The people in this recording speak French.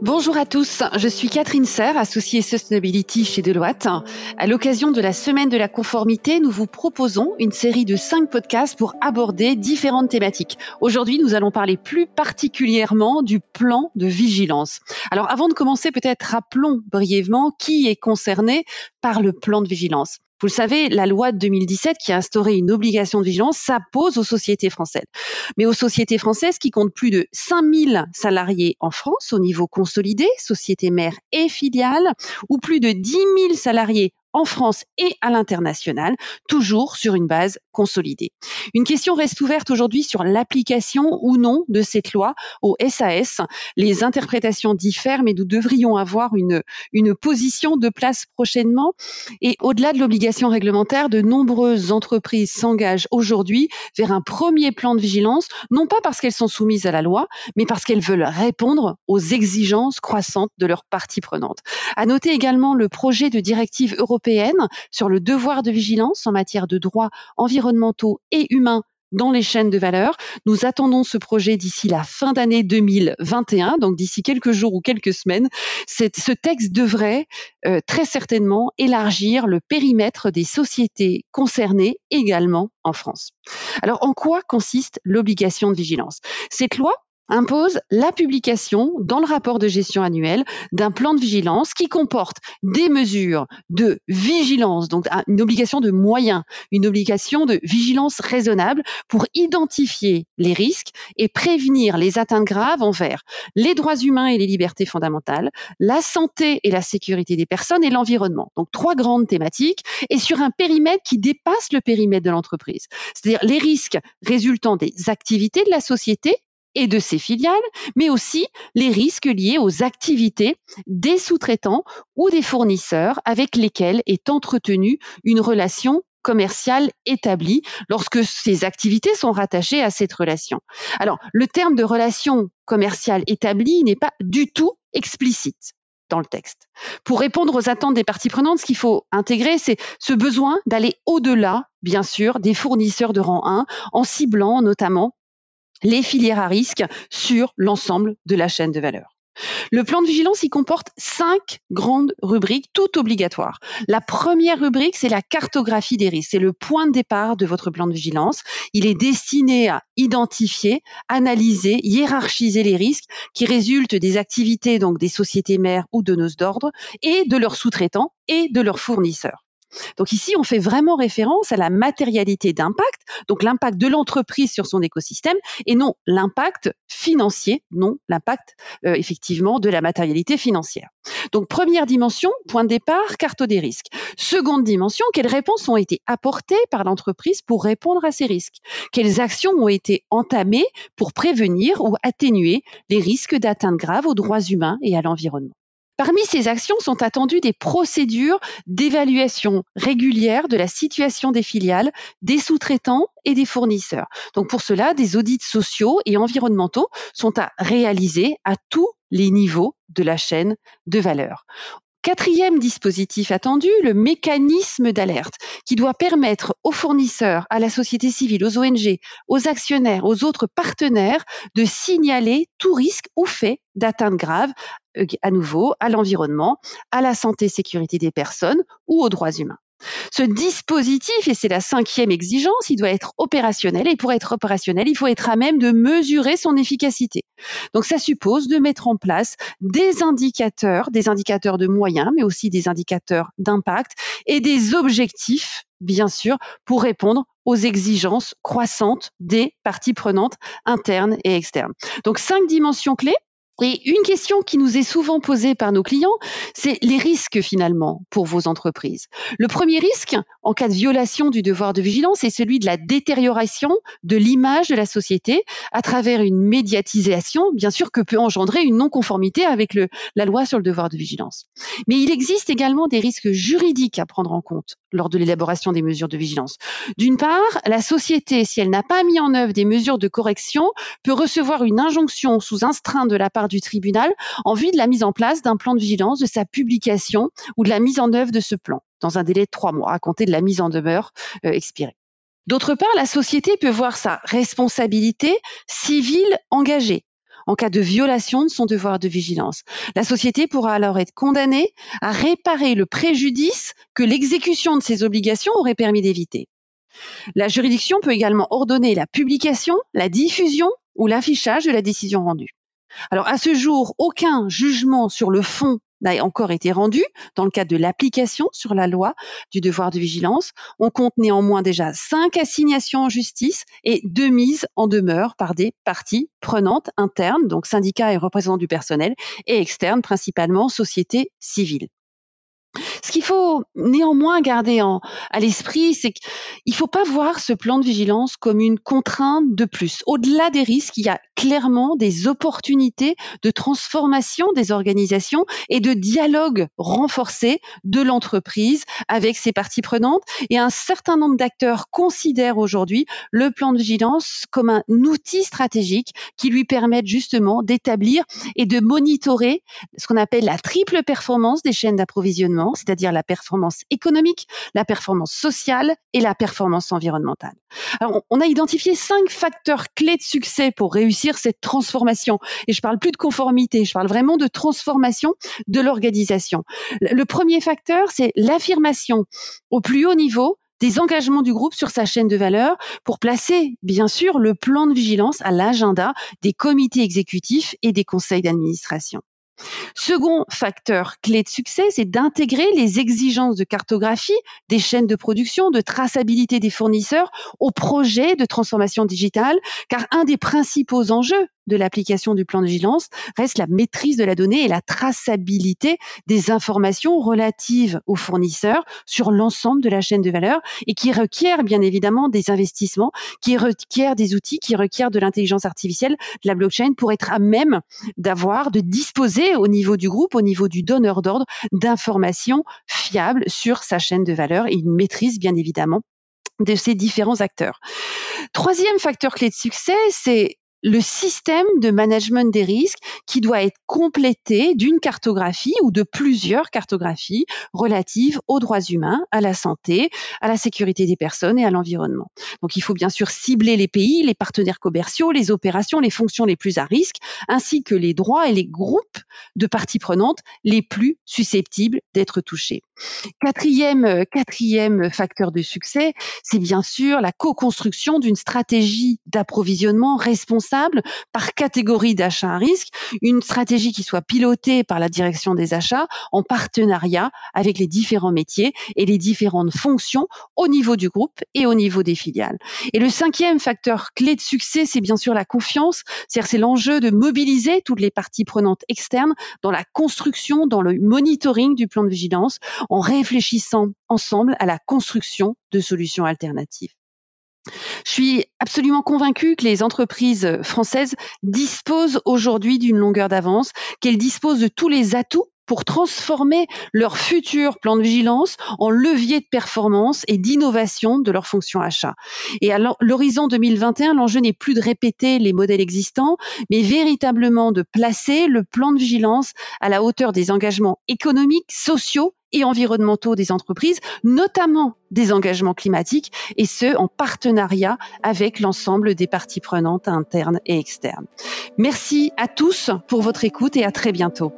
Bonjour à tous, je suis Catherine Serre, associée Sustainability chez Deloitte. À l'occasion de la semaine de la conformité, nous vous proposons une série de cinq podcasts pour aborder différentes thématiques. Aujourd'hui, nous allons parler plus particulièrement du plan de vigilance. Alors avant de commencer, peut-être rappelons brièvement qui est concerné par le plan de vigilance. Vous le savez, la loi de 2017 qui a instauré une obligation de vigilance s'impose aux sociétés françaises. Mais aux sociétés françaises qui comptent plus de 5000 salariés en France au niveau consolidé, sociétés mères et filiales, ou plus de 10 000 salariés en France et à l'international, toujours sur une base consolidée. Une question reste ouverte aujourd'hui sur l'application ou non de cette loi au SAS. Les interprétations diffèrent, mais nous devrions avoir une, une position de place prochainement. Et au-delà de l'obligation réglementaire, de nombreuses entreprises s'engagent aujourd'hui vers un premier plan de vigilance, non pas parce qu'elles sont soumises à la loi, mais parce qu'elles veulent répondre aux exigences croissantes de leurs parties prenantes. À noter également le projet de directive européenne sur le devoir de vigilance en matière de droits environnementaux et humains dans les chaînes de valeur. Nous attendons ce projet d'ici la fin d'année 2021, donc d'ici quelques jours ou quelques semaines. ce texte devrait euh, très certainement élargir le périmètre des sociétés concernées également en France. Alors en quoi consiste l'obligation de vigilance? Cette loi impose la publication dans le rapport de gestion annuel d'un plan de vigilance qui comporte des mesures de vigilance, donc une obligation de moyens, une obligation de vigilance raisonnable pour identifier les risques et prévenir les atteintes graves envers les droits humains et les libertés fondamentales, la santé et la sécurité des personnes et l'environnement. Donc trois grandes thématiques et sur un périmètre qui dépasse le périmètre de l'entreprise. C'est-à-dire les risques résultant des activités de la société et de ses filiales, mais aussi les risques liés aux activités des sous-traitants ou des fournisseurs avec lesquels est entretenue une relation commerciale établie lorsque ces activités sont rattachées à cette relation. Alors, le terme de relation commerciale établie n'est pas du tout explicite dans le texte. Pour répondre aux attentes des parties prenantes, ce qu'il faut intégrer, c'est ce besoin d'aller au-delà, bien sûr, des fournisseurs de rang 1, en ciblant notamment les filières à risque sur l'ensemble de la chaîne de valeur. Le plan de vigilance, il comporte cinq grandes rubriques, toutes obligatoires. La première rubrique, c'est la cartographie des risques. C'est le point de départ de votre plan de vigilance. Il est destiné à identifier, analyser, hiérarchiser les risques qui résultent des activités donc des sociétés mères ou de d'ordre et de leurs sous-traitants et de leurs fournisseurs. Donc ici, on fait vraiment référence à la matérialité d'impact, donc l'impact de l'entreprise sur son écosystème, et non l'impact financier, non l'impact euh, effectivement de la matérialité financière. Donc première dimension, point de départ, carte des risques. Seconde dimension, quelles réponses ont été apportées par l'entreprise pour répondre à ces risques? Quelles actions ont été entamées pour prévenir ou atténuer les risques d'atteinte grave aux droits humains et à l'environnement? Parmi ces actions sont attendues des procédures d'évaluation régulière de la situation des filiales, des sous-traitants et des fournisseurs. Donc pour cela, des audits sociaux et environnementaux sont à réaliser à tous les niveaux de la chaîne de valeur. Quatrième dispositif attendu, le mécanisme d'alerte, qui doit permettre aux fournisseurs, à la société civile, aux ONG, aux actionnaires, aux autres partenaires de signaler tout risque ou fait d'atteinte grave, euh, à nouveau, à l'environnement, à la santé et sécurité des personnes ou aux droits humains. Ce dispositif, et c'est la cinquième exigence, il doit être opérationnel. Et pour être opérationnel, il faut être à même de mesurer son efficacité. Donc ça suppose de mettre en place des indicateurs, des indicateurs de moyens, mais aussi des indicateurs d'impact et des objectifs, bien sûr, pour répondre aux exigences croissantes des parties prenantes internes et externes. Donc cinq dimensions clés et une question qui nous est souvent posée par nos clients, c'est les risques finalement pour vos entreprises. Le premier risque, en cas de violation du devoir de vigilance, c'est celui de la détérioration de l'image de la société à travers une médiatisation, bien sûr, que peut engendrer une non-conformité avec la loi sur le devoir de vigilance. Mais il existe également des risques juridiques à prendre en compte lors de l'élaboration des mesures de vigilance. D'une part, la société, si elle n'a pas mis en œuvre des mesures de correction, peut recevoir une injonction sous instreinte de la part du tribunal en vue de la mise en place d'un plan de vigilance, de sa publication ou de la mise en œuvre de ce plan dans un délai de trois mois à compter de la mise en demeure euh, expirée. D'autre part, la société peut voir sa responsabilité civile engagée en cas de violation de son devoir de vigilance. La société pourra alors être condamnée à réparer le préjudice que l'exécution de ses obligations aurait permis d'éviter. La juridiction peut également ordonner la publication, la diffusion ou l'affichage de la décision rendue. Alors à ce jour, aucun jugement sur le fond n'a encore été rendu dans le cadre de l'application sur la loi du devoir de vigilance. On compte néanmoins déjà cinq assignations en justice et deux mises en demeure par des parties prenantes internes, donc syndicats et représentants du personnel, et externes, principalement sociétés civiles. Ce qu'il faut néanmoins garder à l'esprit, c'est qu'il ne faut pas voir ce plan de vigilance comme une contrainte de plus. Au-delà des risques, il y a clairement des opportunités de transformation des organisations et de dialogue renforcé de l'entreprise avec ses parties prenantes. Et un certain nombre d'acteurs considèrent aujourd'hui le plan de vigilance comme un outil stratégique qui lui permet justement d'établir et de monitorer ce qu'on appelle la triple performance des chaînes d'approvisionnement la performance économique, la performance sociale et la performance environnementale. on a identifié cinq facteurs clés de succès pour réussir cette transformation. Et je parle plus de conformité, je parle vraiment de transformation de l'organisation. Le premier facteur, c'est l'affirmation au plus haut niveau des engagements du groupe sur sa chaîne de valeur pour placer, bien sûr, le plan de vigilance à l'agenda des comités exécutifs et des conseils d'administration. Second facteur clé de succès, c'est d'intégrer les exigences de cartographie des chaînes de production, de traçabilité des fournisseurs au projet de transformation digitale, car un des principaux enjeux de l'application du plan de vigilance reste la maîtrise de la donnée et la traçabilité des informations relatives aux fournisseurs sur l'ensemble de la chaîne de valeur et qui requiert bien évidemment des investissements, qui requiert des outils, qui requiert de l'intelligence artificielle, de la blockchain pour être à même d'avoir, de disposer au niveau du groupe, au niveau du donneur d'ordre, d'informations fiables sur sa chaîne de valeur et une maîtrise bien évidemment de ces différents acteurs. Troisième facteur clé de succès, c'est le système de management des risques qui doit être complété d'une cartographie ou de plusieurs cartographies relatives aux droits humains, à la santé, à la sécurité des personnes et à l'environnement. Donc il faut bien sûr cibler les pays, les partenaires commerciaux, les opérations, les fonctions les plus à risque, ainsi que les droits et les groupes de parties prenantes les plus susceptibles d'être touchés. Quatrième, euh, quatrième facteur de succès, c'est bien sûr la co-construction d'une stratégie d'approvisionnement responsable par catégorie d'achat à risque, une stratégie qui soit pilotée par la direction des achats en partenariat avec les différents métiers et les différentes fonctions au niveau du groupe et au niveau des filiales. Et le cinquième facteur clé de succès, c'est bien sûr la confiance, c'est-à-dire c'est l'enjeu de mobiliser toutes les parties prenantes externes dans la construction, dans le monitoring du plan de vigilance en réfléchissant ensemble à la construction de solutions alternatives. Je suis absolument convaincue que les entreprises françaises disposent aujourd'hui d'une longueur d'avance, qu'elles disposent de tous les atouts pour transformer leur futur plan de vigilance en levier de performance et d'innovation de leur fonction achat. Et à l'horizon 2021, l'enjeu n'est plus de répéter les modèles existants, mais véritablement de placer le plan de vigilance à la hauteur des engagements économiques, sociaux et environnementaux des entreprises, notamment des engagements climatiques, et ce, en partenariat avec l'ensemble des parties prenantes internes et externes. Merci à tous pour votre écoute et à très bientôt.